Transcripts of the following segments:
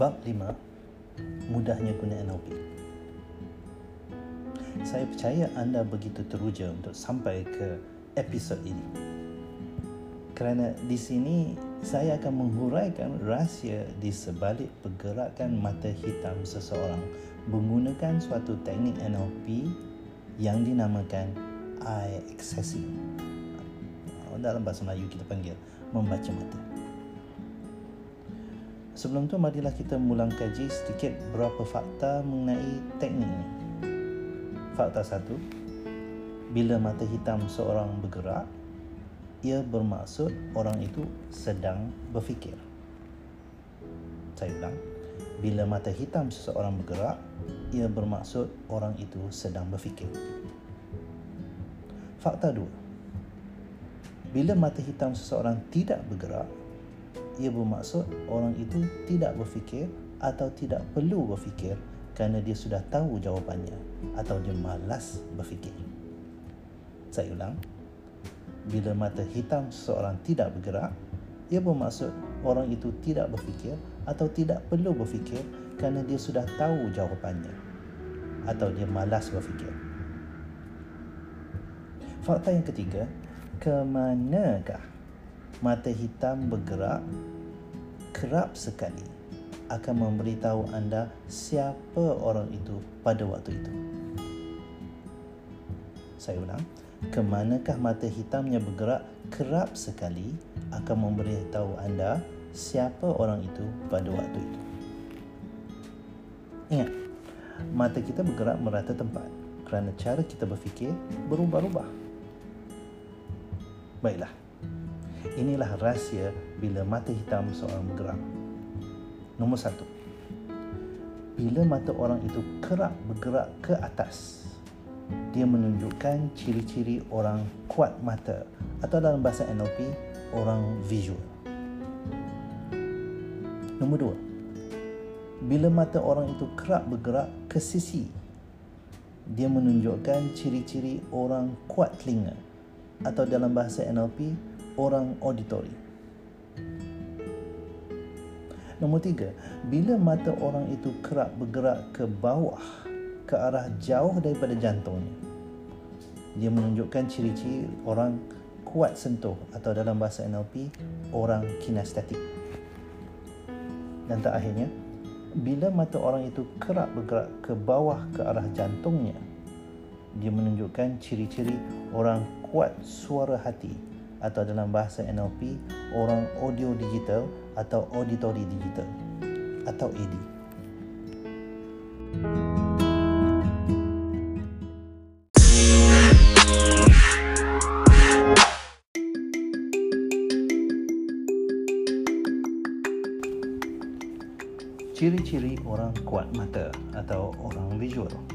Bab 5 Mudahnya guna NLP Saya percaya anda begitu teruja untuk sampai ke episod ini. Kerana di sini saya akan menghuraikan rahsia di sebalik pergerakan mata hitam seseorang menggunakan suatu teknik NLP yang dinamakan eye accessing. Dalam bahasa Melayu kita panggil membaca mata Sebelum tu marilah kita mulang kaji sedikit berapa fakta mengenai teknik ini. Fakta satu, bila mata hitam seorang bergerak, ia bermaksud orang itu sedang berfikir. Saya ulang, bila mata hitam seseorang bergerak, ia bermaksud orang itu sedang berfikir. Fakta dua, bila mata hitam seseorang tidak bergerak, ia bermaksud orang itu tidak berfikir atau tidak perlu berfikir kerana dia sudah tahu jawapannya atau dia malas berfikir. Saya ulang. Bila mata hitam seseorang tidak bergerak, ia bermaksud orang itu tidak berfikir atau tidak perlu berfikir kerana dia sudah tahu jawapannya atau dia malas berfikir. Fakta yang ketiga, kemanakah mata hitam bergerak kerap sekali akan memberitahu anda siapa orang itu pada waktu itu. Saya ulang, kemanakah mata hitamnya bergerak kerap sekali akan memberitahu anda siapa orang itu pada waktu itu. Ingat, mata kita bergerak merata tempat kerana cara kita berfikir berubah-ubah. Baiklah, Inilah rahsia bila mata hitam seorang bergerak. Nombor satu. Bila mata orang itu kerap bergerak ke atas, dia menunjukkan ciri-ciri orang kuat mata atau dalam bahasa NLP, orang visual. Nombor dua. Bila mata orang itu kerap bergerak ke sisi, dia menunjukkan ciri-ciri orang kuat telinga atau dalam bahasa NLP, orang auditori. Nombor tiga, bila mata orang itu kerap bergerak ke bawah, ke arah jauh daripada jantungnya, dia menunjukkan ciri-ciri orang kuat sentuh atau dalam bahasa NLP, orang kinestetik. Dan terakhirnya, bila mata orang itu kerap bergerak ke bawah ke arah jantungnya, dia menunjukkan ciri-ciri orang kuat suara hati atau dalam bahasa NLP orang audio digital atau auditory digital atau AD. Ciri-ciri orang kuat mata atau orang visual.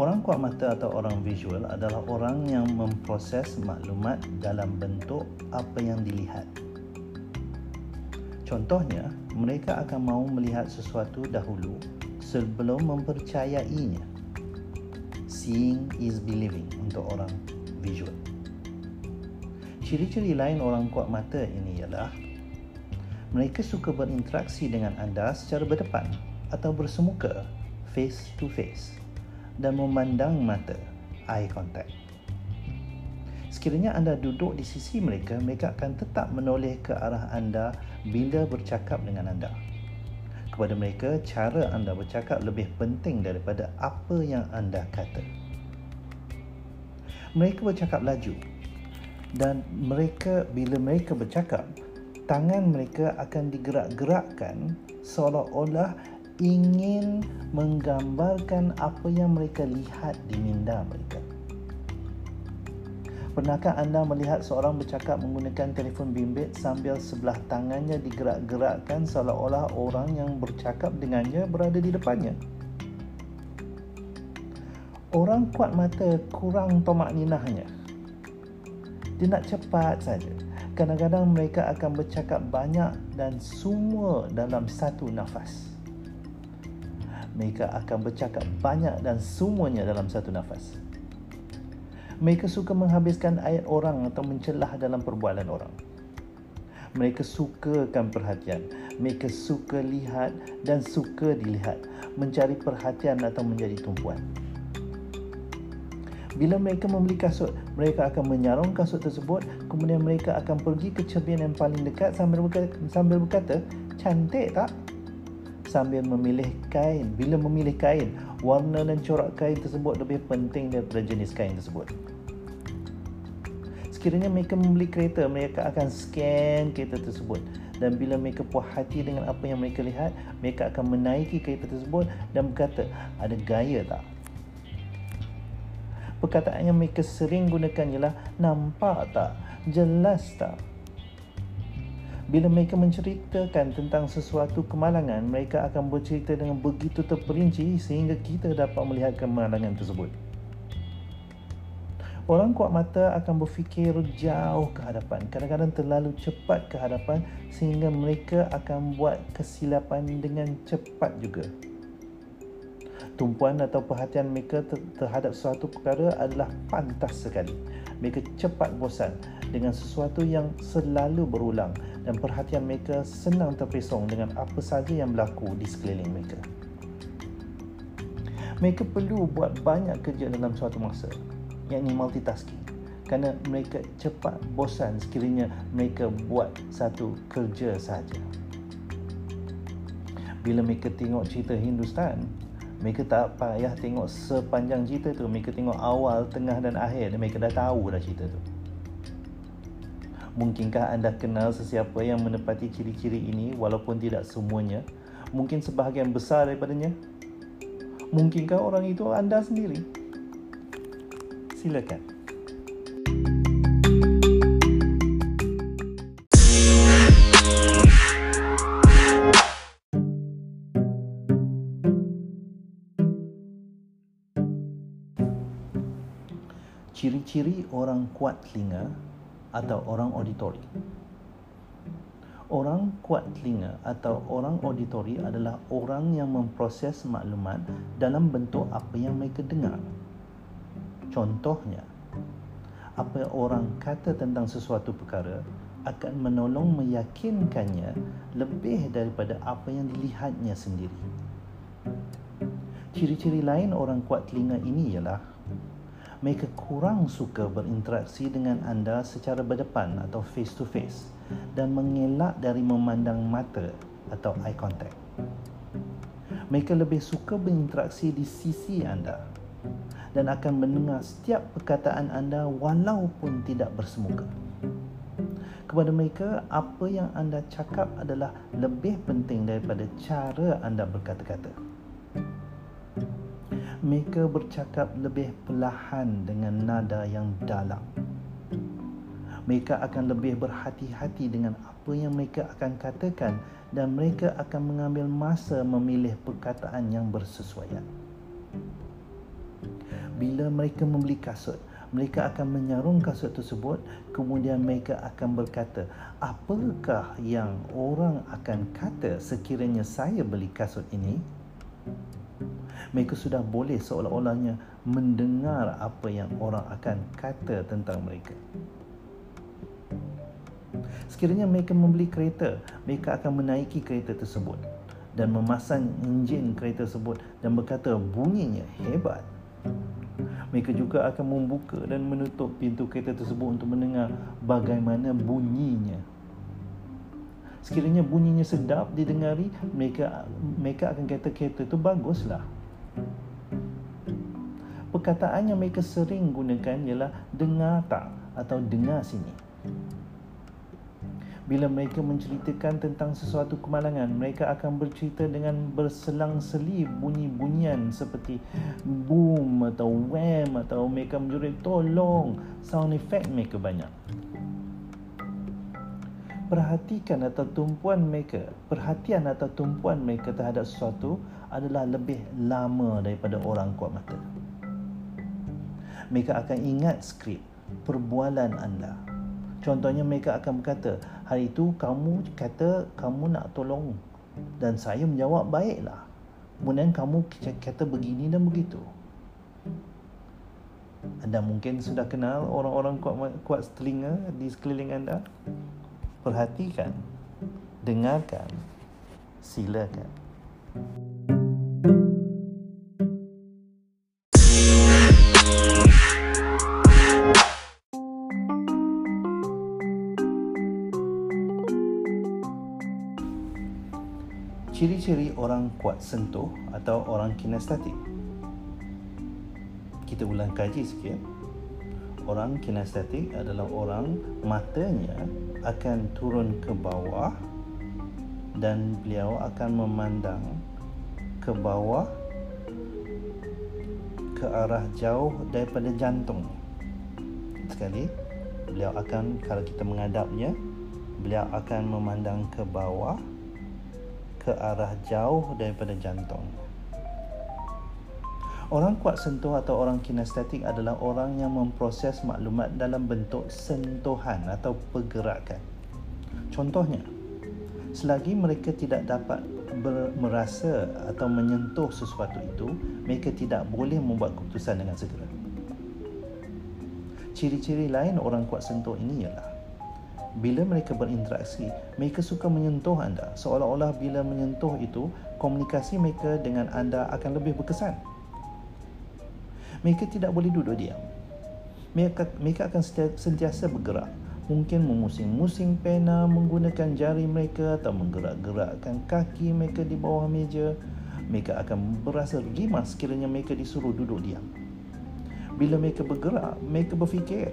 Orang kuat mata atau orang visual adalah orang yang memproses maklumat dalam bentuk apa yang dilihat. Contohnya, mereka akan mahu melihat sesuatu dahulu sebelum mempercayainya. Seeing is believing untuk orang visual. Ciri-ciri lain orang kuat mata ini ialah mereka suka berinteraksi dengan anda secara berdepan atau bersemuka face to face dan memandang mata eye contact. Sekiranya anda duduk di sisi mereka, mereka akan tetap menoleh ke arah anda bila bercakap dengan anda. Kepada mereka, cara anda bercakap lebih penting daripada apa yang anda kata. Mereka bercakap laju dan mereka bila mereka bercakap, tangan mereka akan digerak-gerakkan seolah-olah ingin menggambarkan apa yang mereka lihat di minda mereka. Pernahkah anda melihat seorang bercakap menggunakan telefon bimbit sambil sebelah tangannya digerak-gerakkan seolah-olah orang yang bercakap dengannya berada di depannya? Orang kuat mata kurang tomak ninahnya. Dia nak cepat saja. Kadang-kadang mereka akan bercakap banyak dan semua dalam satu nafas mereka akan bercakap banyak dan semuanya dalam satu nafas. Mereka suka menghabiskan ayat orang atau mencelah dalam perbualan orang. Mereka sukakan perhatian. Mereka suka lihat dan suka dilihat. Mencari perhatian atau menjadi tumpuan. Bila mereka membeli kasut, mereka akan menyarung kasut tersebut, kemudian mereka akan pergi ke cermin yang paling dekat sambil berkata, sambil berkata cantik tak? Sambil memilih kain. Bila memilih kain, warna dan corak kain tersebut lebih penting daripada jenis kain tersebut. Sekiranya mereka membeli kereta, mereka akan scan kereta tersebut. Dan bila mereka puas hati dengan apa yang mereka lihat, mereka akan menaiki kereta tersebut dan berkata, ada gaya tak? perkataan yang mereka sering gunakan ialah nampak tak? Jelas tak? Bila mereka menceritakan tentang sesuatu kemalangan, mereka akan bercerita dengan begitu terperinci sehingga kita dapat melihat kemalangan tersebut. Orang kuat mata akan berfikir jauh ke hadapan, kadang-kadang terlalu cepat ke hadapan sehingga mereka akan buat kesilapan dengan cepat juga tumpuan atau perhatian mereka terhadap suatu perkara adalah pantas sekali. Mereka cepat bosan dengan sesuatu yang selalu berulang dan perhatian mereka senang terpesong dengan apa sahaja yang berlaku di sekeliling mereka. Mereka perlu buat banyak kerja dalam suatu masa, yakni multitasking. Kerana mereka cepat bosan sekiranya mereka buat satu kerja sahaja. Bila mereka tengok cerita Hindustan, mereka tak payah tengok sepanjang cerita tu mereka tengok awal, tengah dan akhir dan mereka dah tahu dah cerita tu mungkinkah anda kenal sesiapa yang menepati ciri-ciri ini walaupun tidak semuanya? Mungkin sebahagian besar daripadanya? Mungkinkah orang itu anda sendiri? Silakan. Ciri-ciri orang kuat telinga atau orang auditori. Orang kuat telinga atau orang auditori adalah orang yang memproses maklumat dalam bentuk apa yang mereka dengar. Contohnya, apa orang kata tentang sesuatu perkara akan menolong meyakinkannya lebih daripada apa yang dilihatnya sendiri. Ciri-ciri lain orang kuat telinga ini ialah mereka kurang suka berinteraksi dengan anda secara berdepan atau face to face dan mengelak dari memandang mata atau eye contact. Mereka lebih suka berinteraksi di sisi anda dan akan mendengar setiap perkataan anda walaupun tidak bersemuka. Kepada mereka, apa yang anda cakap adalah lebih penting daripada cara anda berkata-kata mereka bercakap lebih perlahan dengan nada yang dalam. Mereka akan lebih berhati-hati dengan apa yang mereka akan katakan dan mereka akan mengambil masa memilih perkataan yang bersesuaian. Bila mereka membeli kasut, mereka akan menyarung kasut tersebut kemudian mereka akan berkata apakah yang orang akan kata sekiranya saya beli kasut ini mereka sudah boleh seolah-olahnya mendengar apa yang orang akan kata tentang mereka. Sekiranya mereka membeli kereta, mereka akan menaiki kereta tersebut dan memasang enjin kereta tersebut dan berkata bunyinya hebat. Mereka juga akan membuka dan menutup pintu kereta tersebut untuk mendengar bagaimana bunyinya. Sekiranya bunyinya sedap didengari, mereka mereka akan kata kereta itu baguslah. Perkataan yang mereka sering gunakan ialah dengar tak atau dengar sini. Bila mereka menceritakan tentang sesuatu kemalangan, mereka akan bercerita dengan berselang-seli bunyi-bunyian seperti boom atau wham atau mereka menjerit tolong. Sound effect mereka banyak. Perhatikan atau tumpuan mereka, perhatian atau tumpuan mereka terhadap sesuatu adalah lebih lama daripada orang kuat mata. Mereka akan ingat skrip perbualan anda. Contohnya mereka akan berkata, hari itu kamu kata kamu nak tolong dan saya menjawab baiklah. Kemudian kamu kata begini dan begitu. Anda mungkin sudah kenal orang-orang kuat kuat telinga di sekeliling anda. Perhatikan, dengarkan, silakan. Ciri-ciri orang kuat sentuh atau orang kinestetik. Kita ulang kaji sikit. Orang kinestetik adalah orang matanya akan turun ke bawah dan beliau akan memandang ke bawah ke arah jauh daripada jantung. Sekali, beliau akan kalau kita menghadapnya, beliau akan memandang ke bawah ke arah jauh daripada jantung. Orang kuat sentuh atau orang kinestetik adalah orang yang memproses maklumat dalam bentuk sentuhan atau pergerakan. Contohnya, selagi mereka tidak dapat ber- merasa atau menyentuh sesuatu itu, mereka tidak boleh membuat keputusan dengan segera. Ciri-ciri lain orang kuat sentuh ini ialah bila mereka berinteraksi, mereka suka menyentuh anda seolah-olah bila menyentuh itu, komunikasi mereka dengan anda akan lebih berkesan. Mereka tidak boleh duduk diam. Mereka, mereka akan sentiasa bergerak. Mungkin memusing-musing pena menggunakan jari mereka atau menggerak-gerakkan kaki mereka di bawah meja. Mereka akan berasa rimas sekiranya mereka disuruh duduk diam. Bila mereka bergerak, mereka berfikir,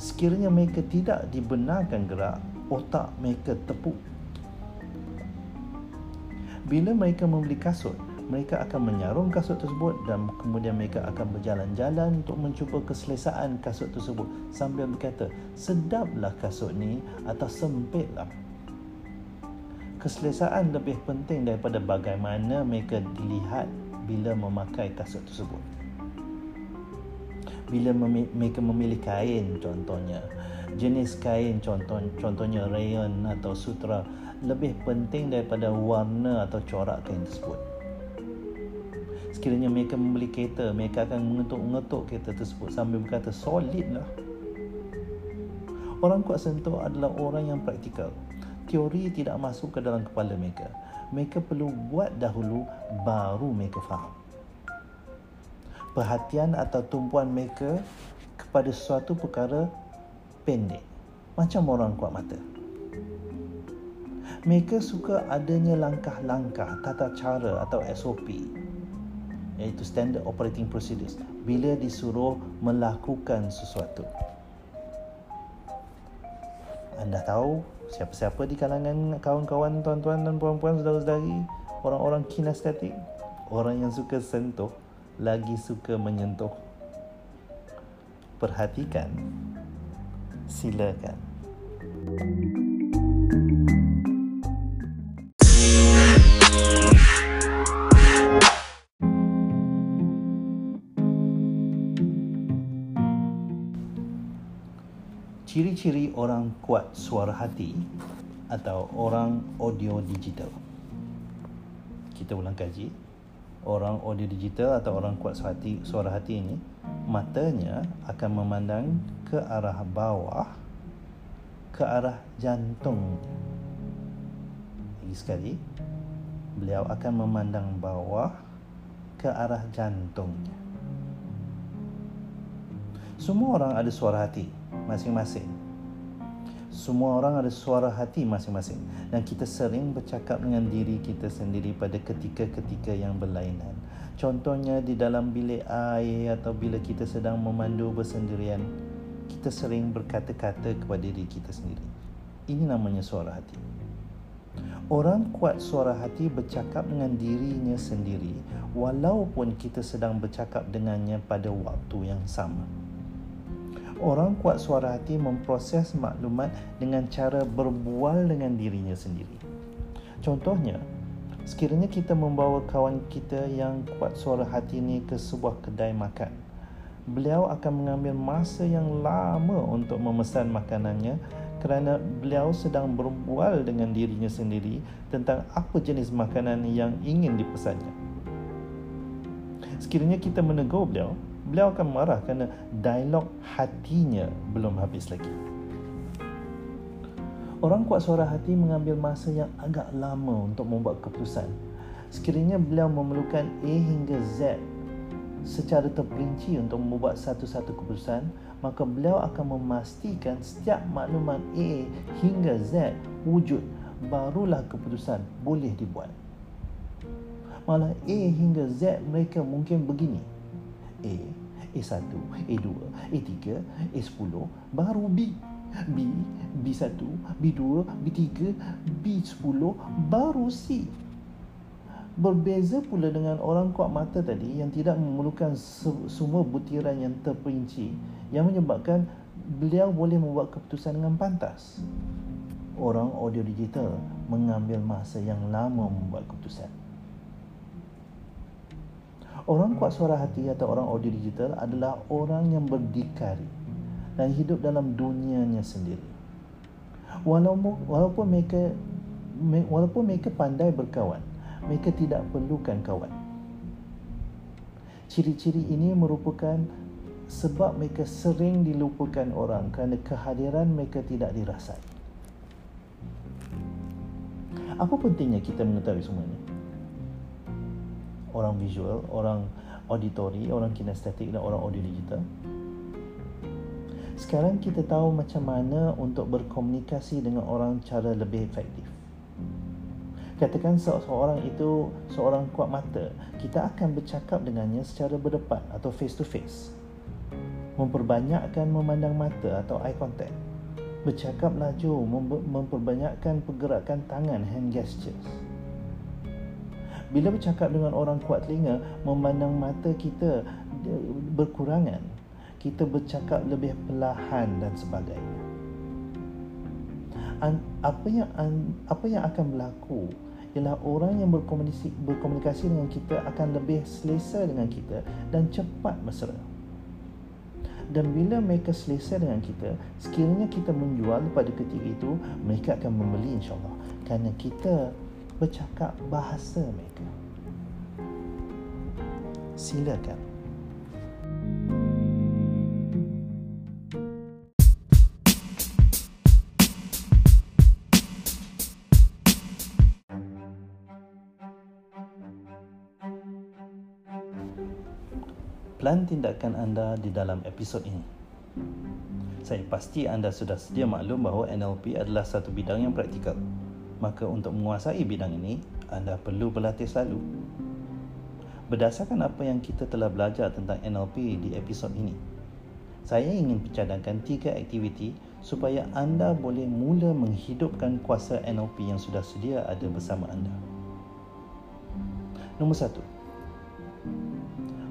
sekiranya mereka tidak dibenarkan gerak, otak mereka tepuk. Bila mereka membeli kasut, mereka akan menyarung kasut tersebut dan kemudian mereka akan berjalan-jalan untuk mencuba keselesaan kasut tersebut. Sambil berkata, sedaplah kasut ni atau sempitlah. Keselesaan lebih penting daripada bagaimana mereka dilihat bila memakai kasut tersebut. Bila mem- mereka memilih kain contohnya. Jenis kain contoh contohnya rayon atau sutra lebih penting daripada warna atau corak kain tersebut sekiranya mereka membeli kereta mereka akan mengetuk-ngetuk kereta tersebut sambil berkata solid lah. Orang kuat sentuh adalah orang yang praktikal. Teori tidak masuk ke dalam kepala mereka. Mereka perlu buat dahulu baru mereka faham. Perhatian atau tumpuan mereka kepada suatu perkara pendek. Macam orang kuat mata. Mereka suka adanya langkah-langkah tata cara atau SOP iaitu standard operating procedures. Bila disuruh melakukan sesuatu. Anda tahu siapa-siapa di kalangan kawan-kawan tuan-tuan dan puan-puan saudara-saudari orang-orang kinestetik orang yang suka sentuh lagi suka menyentuh. Perhatikan silakan Ciri-ciri orang kuat suara hati atau orang audio digital. Kita ulang kaji. Orang audio digital atau orang kuat suara hati, suara hati ini matanya akan memandang ke arah bawah ke arah jantung. Lagi sekali beliau akan memandang bawah ke arah jantungnya. Semua orang ada suara hati masing-masing semua orang ada suara hati masing-masing dan kita sering bercakap dengan diri kita sendiri pada ketika-ketika yang berlainan. Contohnya di dalam bilik air atau bila kita sedang memandu bersendirian, kita sering berkata-kata kepada diri kita sendiri. Ini namanya suara hati. Orang kuat suara hati bercakap dengan dirinya sendiri walaupun kita sedang bercakap dengannya pada waktu yang sama orang kuat suara hati memproses maklumat dengan cara berbual dengan dirinya sendiri. Contohnya, sekiranya kita membawa kawan kita yang kuat suara hati ini ke sebuah kedai makan, beliau akan mengambil masa yang lama untuk memesan makanannya kerana beliau sedang berbual dengan dirinya sendiri tentang apa jenis makanan yang ingin dipesannya. Sekiranya kita menegur beliau, beliau akan marah kerana dialog hatinya belum habis lagi. Orang kuat suara hati mengambil masa yang agak lama untuk membuat keputusan. Sekiranya beliau memerlukan A hingga Z secara terperinci untuk membuat satu-satu keputusan, maka beliau akan memastikan setiap maklumat A hingga Z wujud barulah keputusan boleh dibuat. Malah A hingga Z mereka mungkin begini. A, A1, A2, A3, A10, baru B. B, B1, B2, B3, B10, baru C. Berbeza pula dengan orang kuat mata tadi yang tidak memerlukan semua butiran yang terperinci yang menyebabkan beliau boleh membuat keputusan dengan pantas. Orang audio digital mengambil masa yang lama membuat keputusan. Orang kuat suara hati atau orang audio digital adalah orang yang berdikari dan hidup dalam dunianya sendiri. Walaupun walaupun mereka walaupun mereka pandai berkawan, mereka tidak perlukan kawan. Ciri-ciri ini merupakan sebab mereka sering dilupakan orang kerana kehadiran mereka tidak dirasai. Apa pentingnya kita mengetahui semua ini? Orang visual, orang auditori, orang kinestetik dan orang audio digital. Sekarang kita tahu macam mana untuk berkomunikasi dengan orang cara lebih efektif. Katakan seorang itu seorang kuat mata, kita akan bercakap dengannya secara berdepan atau face to face. Memperbanyakkan memandang mata atau eye contact. Bercakap laju, memperbanyakkan pergerakan tangan hand gestures bila bercakap dengan orang kuat telinga memandang mata kita berkurangan. Kita bercakap lebih perlahan dan sebagainya. Apa yang apa yang akan berlaku ialah orang yang berkomunikasi berkomunikasi dengan kita akan lebih selesa dengan kita dan cepat mesra. Dan bila mereka selesa dengan kita sekiranya kita menjual pada ketika itu mereka akan membeli insyaAllah. Kerana kita bercakap bahasa mereka. Silakan. Plan tindakan anda di dalam episod ini. Saya pasti anda sudah sedia maklum bahawa NLP adalah satu bidang yang praktikal maka untuk menguasai bidang ini, anda perlu berlatih selalu. Berdasarkan apa yang kita telah belajar tentang NLP di episod ini, saya ingin pencadangkan tiga aktiviti supaya anda boleh mula menghidupkan kuasa NLP yang sudah sedia ada bersama anda. Nombor satu,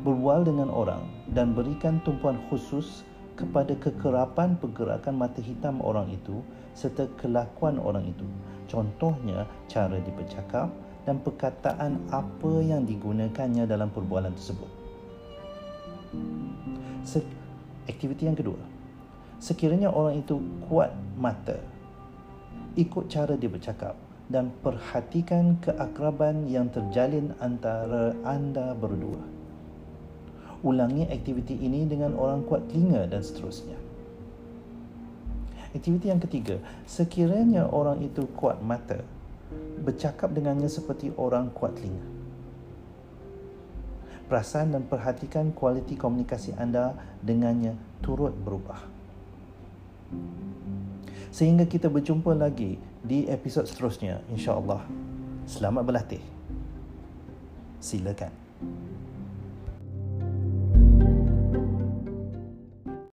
berbual dengan orang dan berikan tumpuan khusus kepada kekerapan pergerakan mata hitam orang itu serta kelakuan orang itu Contohnya cara dipercakap dan perkataan apa yang digunakannya dalam perbualan tersebut. Se- aktiviti yang kedua. Sekiranya orang itu kuat mata, ikut cara dia bercakap dan perhatikan keakraban yang terjalin antara anda berdua. Ulangi aktiviti ini dengan orang kuat telinga dan seterusnya. Aktiviti yang ketiga, sekiranya orang itu kuat mata, bercakap dengannya seperti orang kuat telinga. Perasan dan perhatikan kualiti komunikasi anda dengannya turut berubah. Sehingga kita berjumpa lagi di episod seterusnya, insya-Allah. Selamat berlatih. Silakan.